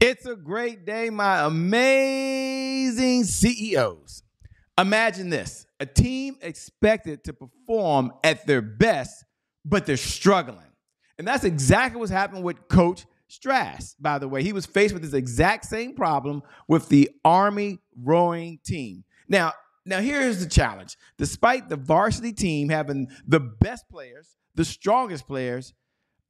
It's a great day, my amazing CEOs. Imagine this a team expected to perform at their best, but they're struggling. And that's exactly what's happened with Coach Stas, by the way. He was faced with this exact same problem with the Army rowing team. Now, now here's the challenge. Despite the varsity team having the best players, the strongest players,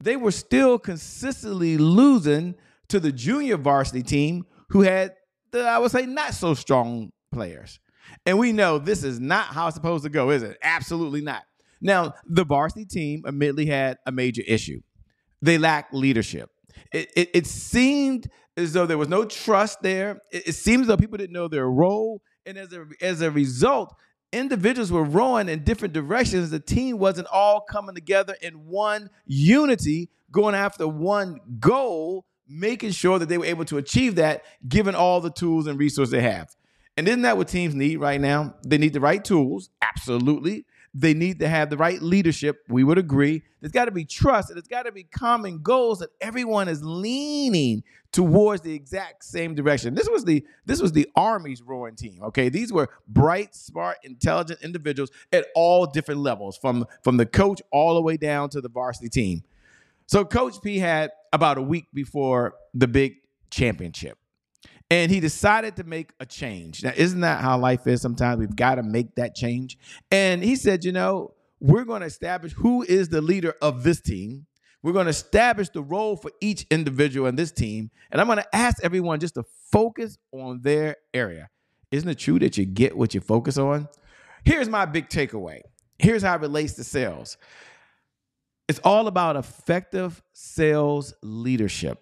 they were still consistently losing to the junior varsity team who had the, I would say, not so strong players. And we know this is not how it's supposed to go, is it? Absolutely not. Now, the varsity team admittedly had a major issue. They lacked leadership. It, it, it seemed as though there was no trust there. It, it seems as though people didn't know their role. And as a, as a result, individuals were rowing in different directions. The team wasn't all coming together in one unity, going after one goal making sure that they were able to achieve that given all the tools and resources they have. And isn't that what teams need right now? They need the right tools, absolutely. They need to have the right leadership. We would agree. There's got to be trust and it's got to be common goals that everyone is leaning towards the exact same direction. This was the this was the Army's roaring team. Okay, these were bright, smart, intelligent individuals at all different levels, from from the coach all the way down to the varsity team. So Coach P had about a week before the big championship. And he decided to make a change. Now, isn't that how life is? Sometimes we've got to make that change. And he said, you know, we're going to establish who is the leader of this team. We're going to establish the role for each individual in this team. And I'm going to ask everyone just to focus on their area. Isn't it true that you get what you focus on? Here's my big takeaway. Here's how it relates to sales. It's all about effective sales leadership.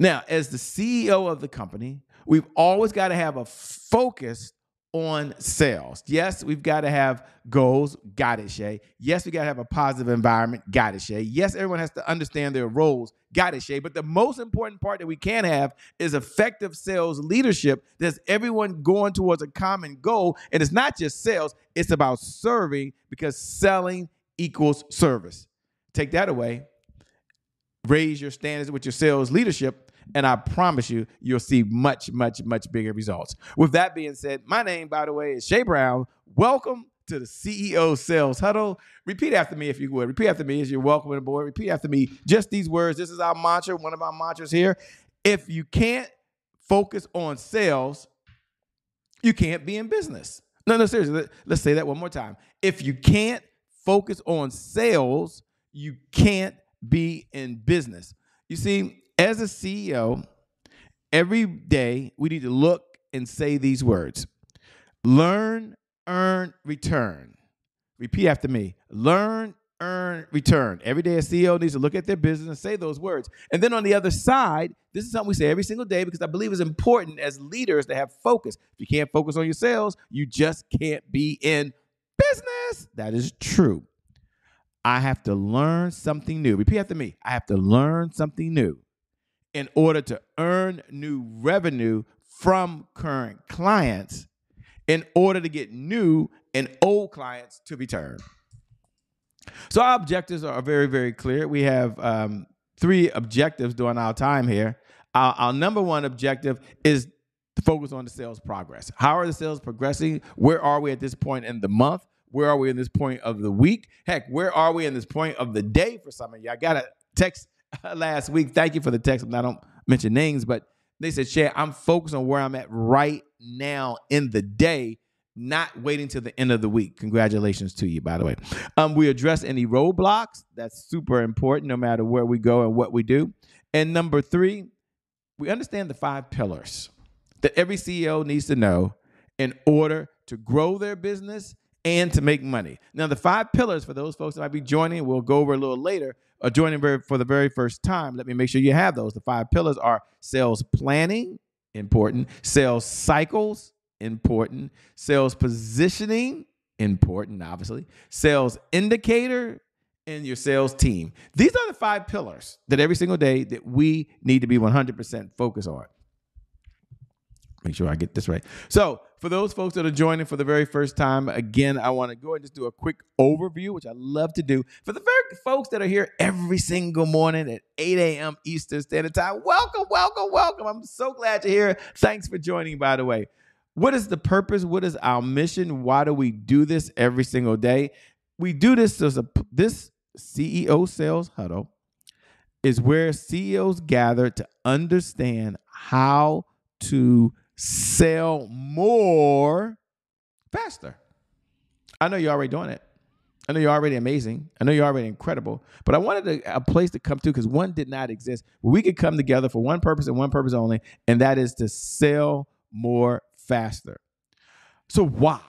Now, as the CEO of the company, we've always got to have a focus on sales. Yes, we've got to have goals. Got it, Che. Yes, we got to have a positive environment. Got it, Che. Yes, everyone has to understand their roles. Got it, Che. But the most important part that we can have is effective sales leadership. There's everyone going towards a common goal. And it's not just sales, it's about serving because selling equals service. Take that away, raise your standards with your sales leadership, and I promise you, you'll see much, much, much bigger results. With that being said, my name, by the way, is Che Brown. Welcome to the CEO Sales Huddle. Repeat after me if you would. Repeat after me as you're welcoming aboard. Repeat after me just these words. This is our mantra, one of our mantras here. If you can't focus on sales, you can't be in business. No, no, seriously. Let's say that one more time. If you can't focus on sales, you can't be in business. You see, as a CEO, every day we need to look and say these words learn, earn, return. Repeat after me learn, earn, return. Every day a CEO needs to look at their business and say those words. And then on the other side, this is something we say every single day because I believe it's important as leaders to have focus. If you can't focus on your sales, you just can't be in business. That is true. I have to learn something new. Repeat after me. I have to learn something new in order to earn new revenue from current clients in order to get new and old clients to return. So our objectives are very, very clear. We have um, three objectives during our time here. Our, our number one objective is to focus on the sales progress. How are the sales progressing? Where are we at this point in the month? Where are we in this point of the week? Heck, where are we in this point of the day for some of you? I got a text last week. Thank you for the text. I don't mention names, but they said, Che, I'm focused on where I'm at right now in the day, not waiting till the end of the week. Congratulations to you, by the way. Um, we address any roadblocks. That's super important no matter where we go and what we do. And number three, we understand the five pillars that every CEO needs to know in order to grow their business and to make money. Now, the five pillars for those folks that might be joining, we'll go over a little later, are joining for the very first time. Let me make sure you have those. The five pillars are sales planning, important, sales cycles, important, sales positioning, important, obviously, sales indicator, and your sales team. These are the five pillars that every single day that we need to be 100% focused on. Make sure I get this right. So, for those folks that are joining for the very first time, again, I want to go and just do a quick overview, which I love to do. For the very folks that are here every single morning at 8 a.m. Eastern Standard Time, welcome, welcome, welcome. I'm so glad you're here. Thanks for joining, by the way. What is the purpose? What is our mission? Why do we do this every single day? We do this this CEO sales huddle is where CEOs gather to understand how to sell more faster. I know you're already doing it. I know you're already amazing. I know you're already incredible. But I wanted a, a place to come to because one did not exist we could come together for one purpose and one purpose only, and that is to sell more faster. So why?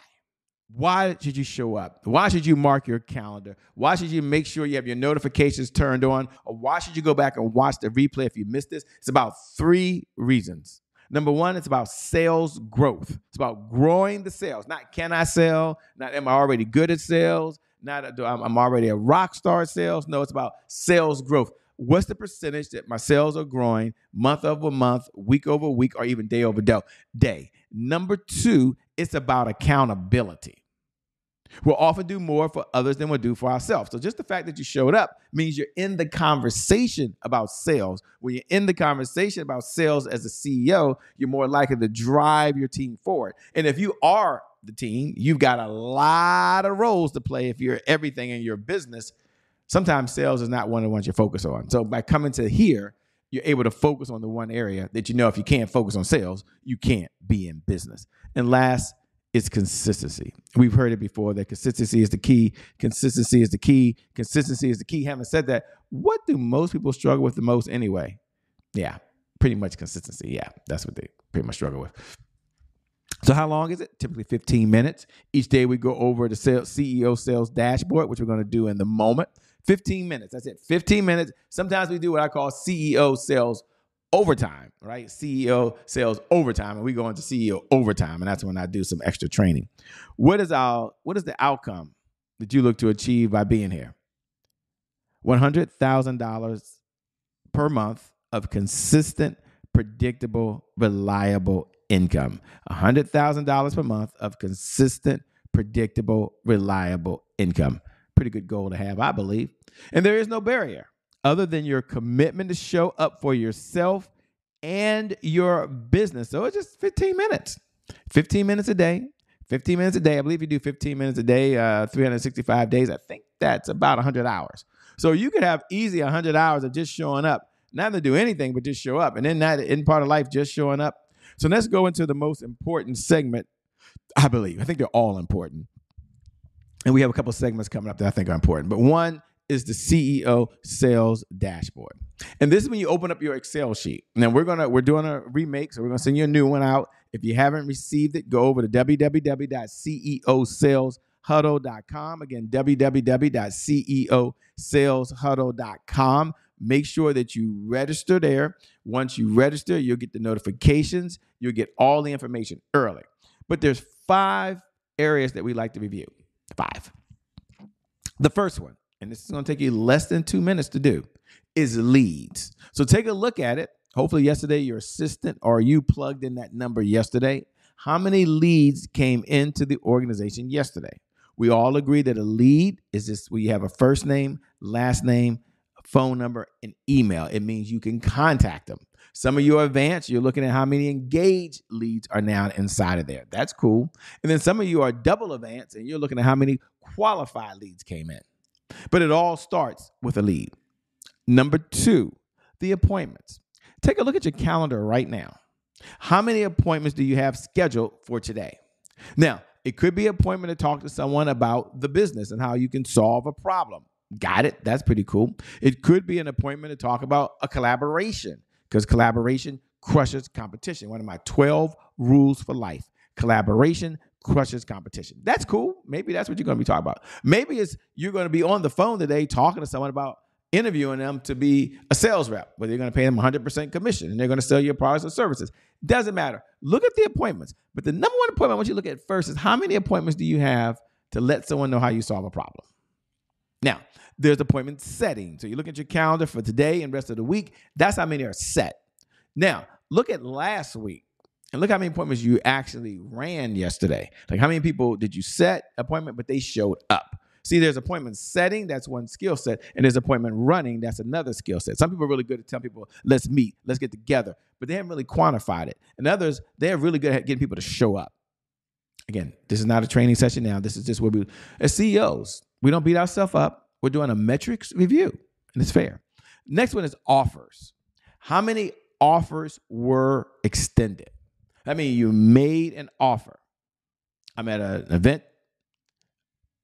Why should you show up? Why should you mark your calendar? Why should you make sure you have your notifications turned on? Or why should you go back and watch the replay if you missed this? It's about three reasons. Number one, it's about sales growth. It's about growing the sales. Not can I sell? Not am I already good at sales? Not I'm already a rock star at sales. No, it's about sales growth. What's the percentage that my sales are growing month over month, week over week, or even day over day? Number two, it's about accountability. We'll often do more for others than we'll do for ourselves. So just the fact that you showed up means you're in the conversation about sales. When you're in the conversation about sales as a CEO, you're more likely to drive your team forward. And if you are the team, you've got a lot of roles to play if you're everything in your business. Sometimes sales is not one of the ones you focus on. So by coming to here, you're able to focus on the one area that you know if you can't focus on sales, you can't be in business. And last, is consistency. We've heard it before that consistency is the key. Consistency is the key. Consistency is the key. Having said that, what do most people struggle with the most anyway? Yeah, pretty much consistency. Yeah, that's what they pretty much struggle with. So how long is it? Typically 15 minutes. Each day we go over the sales, CEO sales dashboard, which we're going to do in the moment. 15 minutes. That's it. 15 minutes. Sometimes we do what I call CEO sales overtime, right? CEO sales overtime, and we go into CEO overtime, and that's when I do some extra training. What is our what is the outcome that you look to achieve by being here? One hundred thousand dollars per month of consistent, predictable, reliable income. hundred thousand dollars per month of consistent, predictable, reliable income. Pretty good goal to have, I believe. And there is no barrier other than your commitment to show up for yourself and your business. So it's just 15 minutes. 15 minutes a day. 15 minutes a day. I believe you do 15 minutes a day, uh, 365 days. I think that's about 100 hours. So you could have easy 100 hours of just showing up, not to do anything, but just show up. And then that in part of life, just showing up. So let's go into the most important segment, I believe. I think they're all important. And we have a couple segments coming up that I think are important. But one is the CEO sales dashboard. And this is when you open up your Excel sheet. Now we're gonna we're doing a remake, so we're gonna send you a new one out. If you haven't received it, go over to www.ceosaleshuddle.com. Again, www.ceosaleshuddle.com. Make sure that you register there. Once you register, you'll get the notifications. You'll get all the information early. But there's five areas that we like to review. Five. The first one and this is going to take you less than two minutes to do, is leads. So take a look at it. Hopefully, yesterday your assistant or you plugged in that number yesterday. How many leads came into the organization yesterday? We all agree that a lead is this where you have a first name, last name, phone number, and email. It means you can contact them. Some of you are advanced, you're looking at how many engaged leads are now inside of there. That's cool. And then some of you are double advanced and you're looking at how many qualified leads came in. But it all starts with a lead. Number two, the appointments. Take a look at your calendar right now. How many appointments do you have scheduled for today? Now, it could be an appointment to talk to someone about the business and how you can solve a problem. Got it? That's pretty cool. It could be an appointment to talk about a collaboration because collaboration crushes competition. One of my 12 rules for life collaboration crushes competition. That's cool. Maybe that's what you're going to be talking about. Maybe it's you're going to be on the phone today talking to someone about interviewing them to be a sales rep, where you're going to pay them 100% commission and they're going to sell your products or services. Doesn't matter. Look at the appointments. But the number one appointment I want you to look at first is how many appointments do you have to let someone know how you solve a problem? Now, there's appointment setting. So you look at your calendar for today and rest of the week. That's how many are set. Now, look at last week And look how many appointments you actually ran yesterday. Like how many people did you set appointment, but they showed up? See, there's appointment setting, that's one skill set, and there's appointment running, that's another skill set. Some people are really good at telling people, let's meet, let's get together, but they haven't really quantified it. And others, they're really good at getting people to show up. Again, this is not a training session now. This is just where we, as CEOs, we don't beat ourselves up. We're doing a metrics review, and it's fair. Next one is offers. How many offers were extended? I mean, you made an offer. I'm at an event.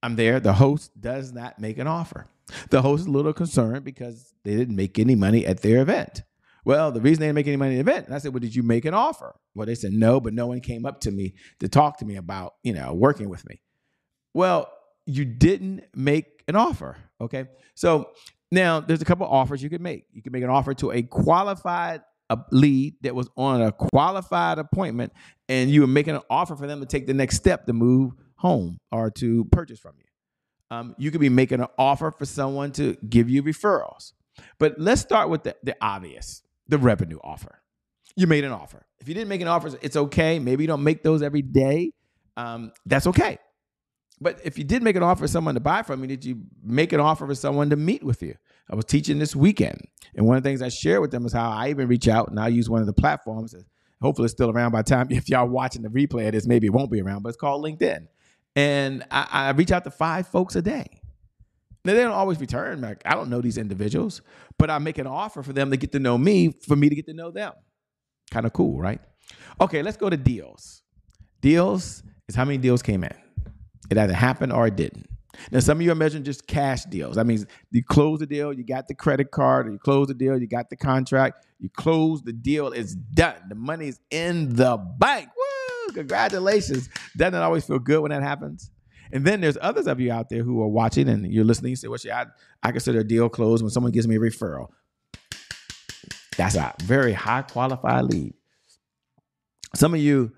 I'm there. The host does not make an offer. The host is a little concerned because they didn't make any money at their event. Well, the reason they didn't make any money at the event, and I said, Well, did you make an offer? Well, they said no, but no one came up to me to talk to me about, you know, working with me. Well, you didn't make an offer. Okay. So now there's a couple offers you can make. You can make an offer to a qualified a lead that was on a qualified appointment and you were making an offer for them to take the next step to move home or to purchase from you. Um, you could be making an offer for someone to give you referrals. But let's start with the, the obvious the revenue offer. You made an offer. If you didn't make an offer, it's okay. Maybe you don't make those every day. Um, that's okay. But if you did make an offer for someone to buy from you, did you make an offer for someone to meet with you? I was teaching this weekend, and one of the things I share with them is how I even reach out and I use one of the platforms. Hopefully, it's still around by time if y'all watching the replay of this, maybe it won't be around, but it's called LinkedIn. And I, I reach out to five folks a day. Now, they don't always return. Like, I don't know these individuals, but I make an offer for them to get to know me, for me to get to know them. Kind of cool, right? Okay, let's go to deals. Deals is how many deals came in. It either happened or it didn't. Now, some of you are measuring just cash deals. That means you close the deal, you got the credit card, or you close the deal, you got the contract, you close the deal, it's done. The money's in the bank. Woo! Congratulations. Doesn't it always feel good when that happens? And then there's others of you out there who are watching and you're listening. You say, well, I, I consider a deal closed when someone gives me a referral. That's a very high qualified lead. Some of you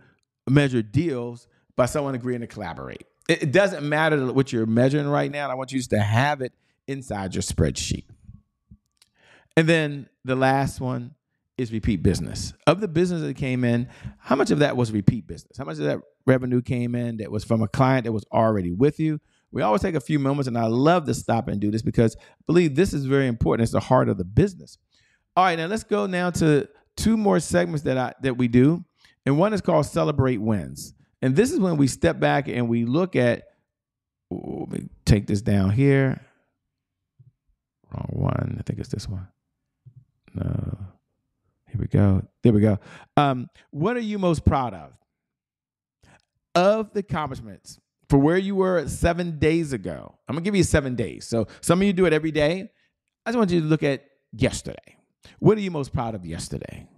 measure deals by someone agreeing to collaborate. It doesn't matter what you're measuring right now. I want you to have it inside your spreadsheet. And then the last one is repeat business. Of the business that came in, how much of that was repeat business? How much of that revenue came in that was from a client that was already with you? We always take a few moments, and I love to stop and do this because I believe this is very important. It's the heart of the business. All right, now let's go now to two more segments that I that we do, and one is called Celebrate Wins. And this is when we step back and we look at, let me take this down here. Wrong one. I think it's this one. No. Here we go. There we go. Um, what are you most proud of? Of the accomplishments for where you were seven days ago. I'm gonna give you seven days. So some of you do it every day. I just want you to look at yesterday. What are you most proud of yesterday?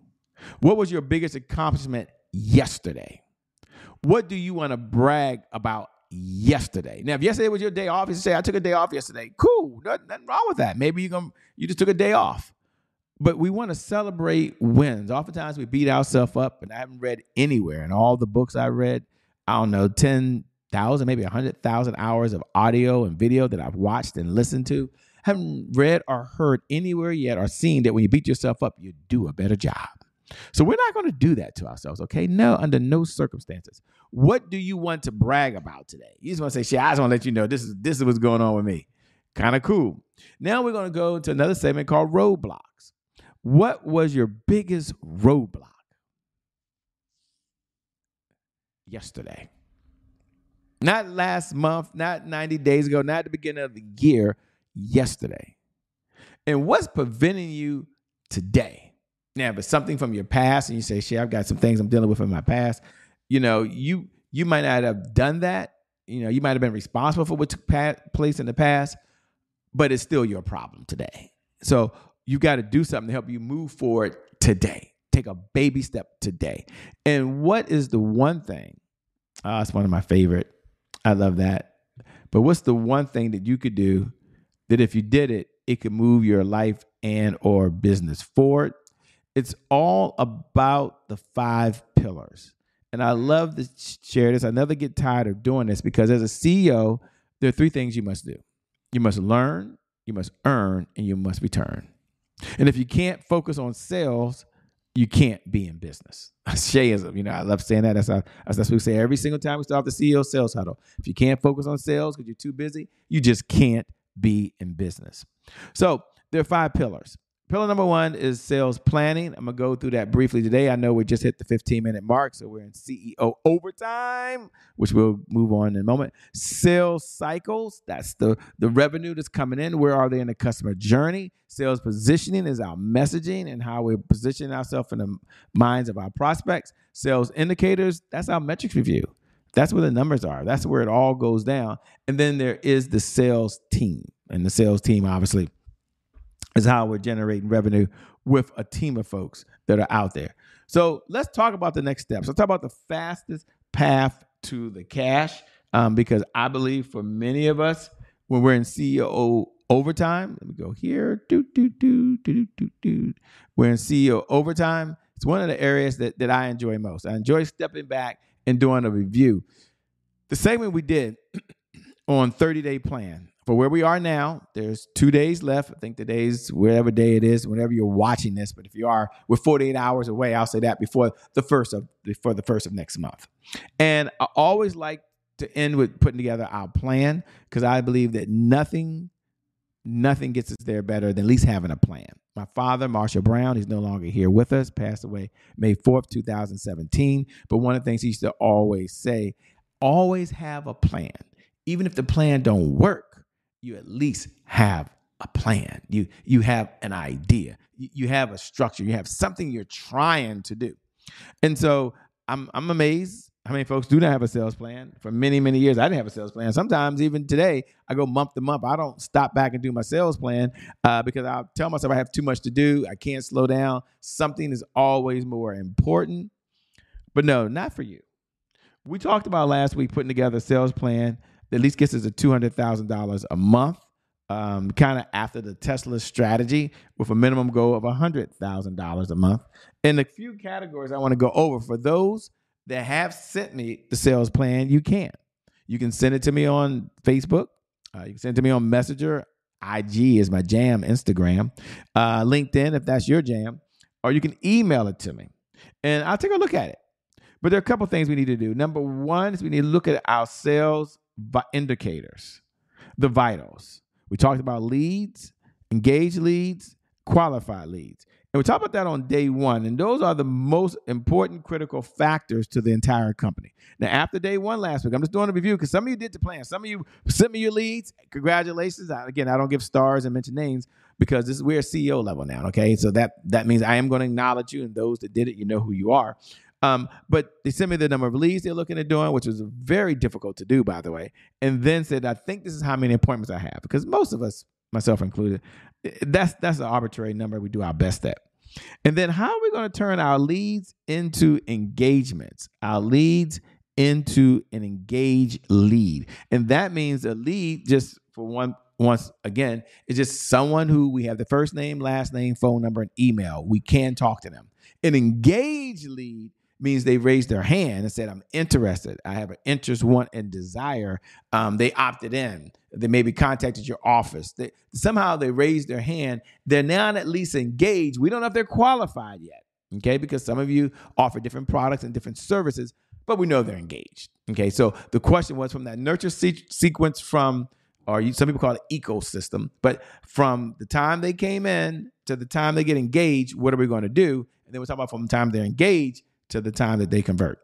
What was your biggest accomplishment yesterday? What do you want to brag about yesterday? Now, if yesterday was your day off, you say, I took a day off yesterday. Cool. Nothing, wrong with that. Maybe you you just took a day off. But we want to celebrate wins. Oftentimes we beat ourselves up, and I haven't read anywhere in all the books I read, I don't know, 10,000, maybe 100,000 hours of audio and video that I've watched and listened to. Haven't read or heard anywhere yet or seen that when you beat yourself up, you do a better job. So we're not going to do that to ourselves, okay? No, under no circumstances. What do you want to brag about today? You just want to say, "Shit, I just want to let you know this is this is what's going on with me." Kind of cool. Now we're going to go to another segment called roadblocks. What was your biggest roadblock yesterday? Not last month, not 90 days ago, not the beginning of the year, yesterday. And what's preventing you today? Now, if it's something from your past and you say, shit, I've got some things I'm dealing with in my past, you know, you you might not have done that. You know, you might have been responsible for what took place in the past, but it's still your problem today. So you got to do something to help you move forward today. Take a baby step today. And what is the one thing? Oh, it's one of my favorite. I love that. But what's the one thing that you could do that if you did it, it could move your life and or business forward? It's all about the five pillars. And I love to share this. I never get tired of doing this because as a CEO, there are three things you must do you must learn, you must earn, and you must return. And if you can't focus on sales, you can't be in business. Shayism, you know, I love saying that. That's how, that's what we say every single time we start off the CEO sales huddle. If you can't focus on sales because you're too busy, you just can't be in business. So there are five pillars. Pillar number one is sales planning. I'm gonna go through that briefly today. I know we just hit the 15 minute mark, so we're in CEO overtime, which we'll move on in a moment. Sales cycles, that's the, the revenue that's coming in. Where are they in the customer journey? Sales positioning is our messaging and how we're positioning ourselves in the minds of our prospects. Sales indicators, that's our metrics review. That's where the numbers are. That's where it all goes down. And then there is the sales team. And the sales team, obviously, is how we're generating revenue with a team of folks that are out there. So let's talk about the next steps. Let's talk about the fastest path to the cash, um, because I believe for many of us, when we're in CEO overtime, let me go here. Do do do do do do. We're in CEO overtime. It's one of the areas that that I enjoy most. I enjoy stepping back and doing a review. The segment we did on 30 day plan for where we are now, there's two days left. I think today's whatever day it is, whenever you're watching this. But if you are, we're 48 hours away. I'll say that before the first of before the first of next month. And I always like to end with putting together our plan because I believe that nothing, nothing gets us there better than at least having a plan. My father, Marshall Brown, he's no longer here with us, passed away May 4th, 2017. But one of the things he used to always say, always have a plan. Even if the plan don't work, you at least have a plan. You you have an idea. You, have a structure. You have something you're trying to do. And so I'm I'm amazed how many folks do not have a sales plan. For many many years, I didn't have a sales plan. Sometimes even today, I go month to month. I don't stop back and do my sales plan uh, because I tell myself I have too much to do. I can't slow down. Something is always more important. But no, not for you. We talked about last week putting together a sales plan at least gets us a $200,000 a month, um, kind of after the Tesla strategy with a minimum goal of $100,000 a month. In a few categories I want to go over for those that have sent me the sales plan, you can. You can send it to me on Facebook. Uh, you can send it to me on Messenger. IG is my jam, Instagram, uh, LinkedIn, if that's your jam, or you can email it to me and I'll take a look at it. But there are a couple things we need to do. Number one is we need to look at our sales indicators, the vitals. We talked about leads, engaged leads, qualified leads. And we talked about that on day one. And those are the most important critical factors to the entire company. Now, after day one last week, I'm just doing a review because some of you did the plan. Some of you sent me your leads. Congratulations. Again, I don't give stars and mention names because this we're CEO level now. Okay. So that that means I am going to acknowledge you and those that did it, you know who you are. Um, but they sent me the number of leads they're looking at doing, which was very difficult to do, by the way. And then said, I think this is how many appointments I have. Because most of us, myself included, that's that's an arbitrary number we do our best at. And then how are we going to turn our leads into engagements? Our leads into an engaged lead. And that means a lead, just for one once again, is just someone who we have the first name, last name, phone number, and email. We can talk to them. An engaged lead means they raised their hand and said, I'm interested. I have an interest, want, and desire. Um, they opted in. They maybe contacted your office. They, somehow they raised their hand. They're now at least engaged. We don't know if they're qualified yet, okay? Because some of you offer different products and different services, but we know they're engaged, okay? So the question was from that nurture se- sequence from, or you, some people call it ecosystem, but from the time they came in to the time they get engaged, what are we going to do? And then we're talking about from the time they're engaged to the time that they convert.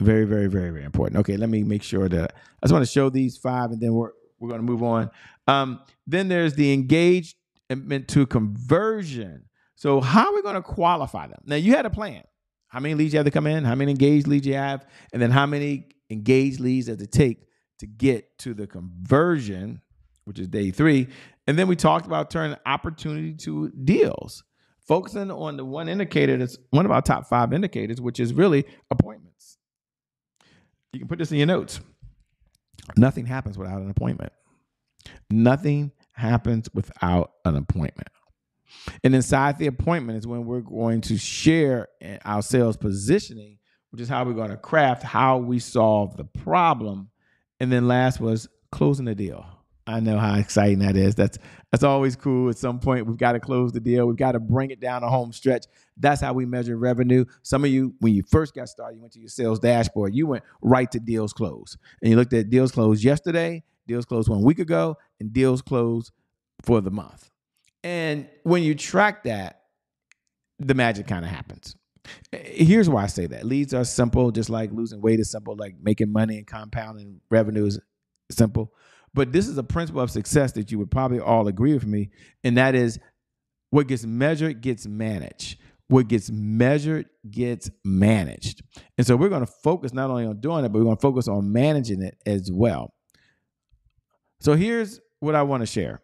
Very, very, very, very important. Okay, let me make sure that I just want to show these five, and then we're we're going to move on. Um, then there's the engagement to conversion. So how are we going to qualify them? Now you had a plan. How many leads you have to come in? How many engaged leads you have, and then how many engaged leads does it take to get to the conversion, which is day three. And then we talked about turning opportunity to deals focusing on the one indicator that's one of our top five indicators, which is really appointments. You can put this in your notes. Nothing happens without an appointment. Nothing happens without an appointment. And inside the appointment is when we're going to share our sales positioning, which is how we're going to craft how we solve the problem. And then last was closing the deal. I know how exciting that is. That's That's always cool. At some point, we've got to close the deal. We've got to bring it down a home stretch. That's how we measure revenue. Some of you, when you first got started, you went to your sales dashboard. You went right to deals closed, and you looked at deals closed yesterday, deals closed one week ago, and deals closed for the month. And when you track that, the magic kind of happens. Eh, here's why I say that. Leads are simple, just like losing weight is simple, like making money and compounding revenue is simple. But this is a principle of success that you would probably all agree with me, and that is what gets measured gets managed. What gets measured gets managed. And so we're going to focus not only on doing it, but we're going to focus on managing it as well. So here's what I want to share.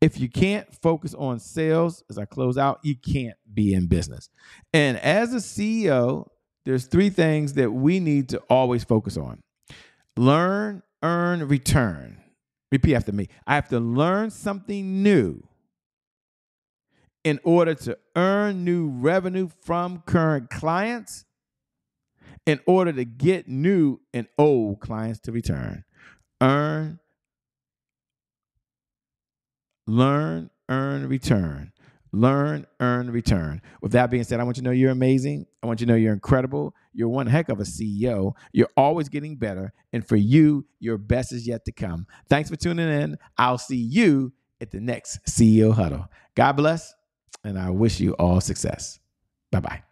If you can't focus on sales as I close out, you can't be in business. And as a CEO, there's three things that we need to always focus on learn, earn, return. Repeat after me. I have to learn something new in order to earn new revenue from current clients, in order to get new and old clients to return. Earn, learn, earn, return. Learn, earn, return. With that being said, I want you to know you're amazing. I want you to know you're incredible. You're one heck of a CEO. You're always getting better. And for you, your best is yet to come. Thanks for tuning in. I'll see you at the next CEO Huddle. God bless, and I wish you all success. Bye bye.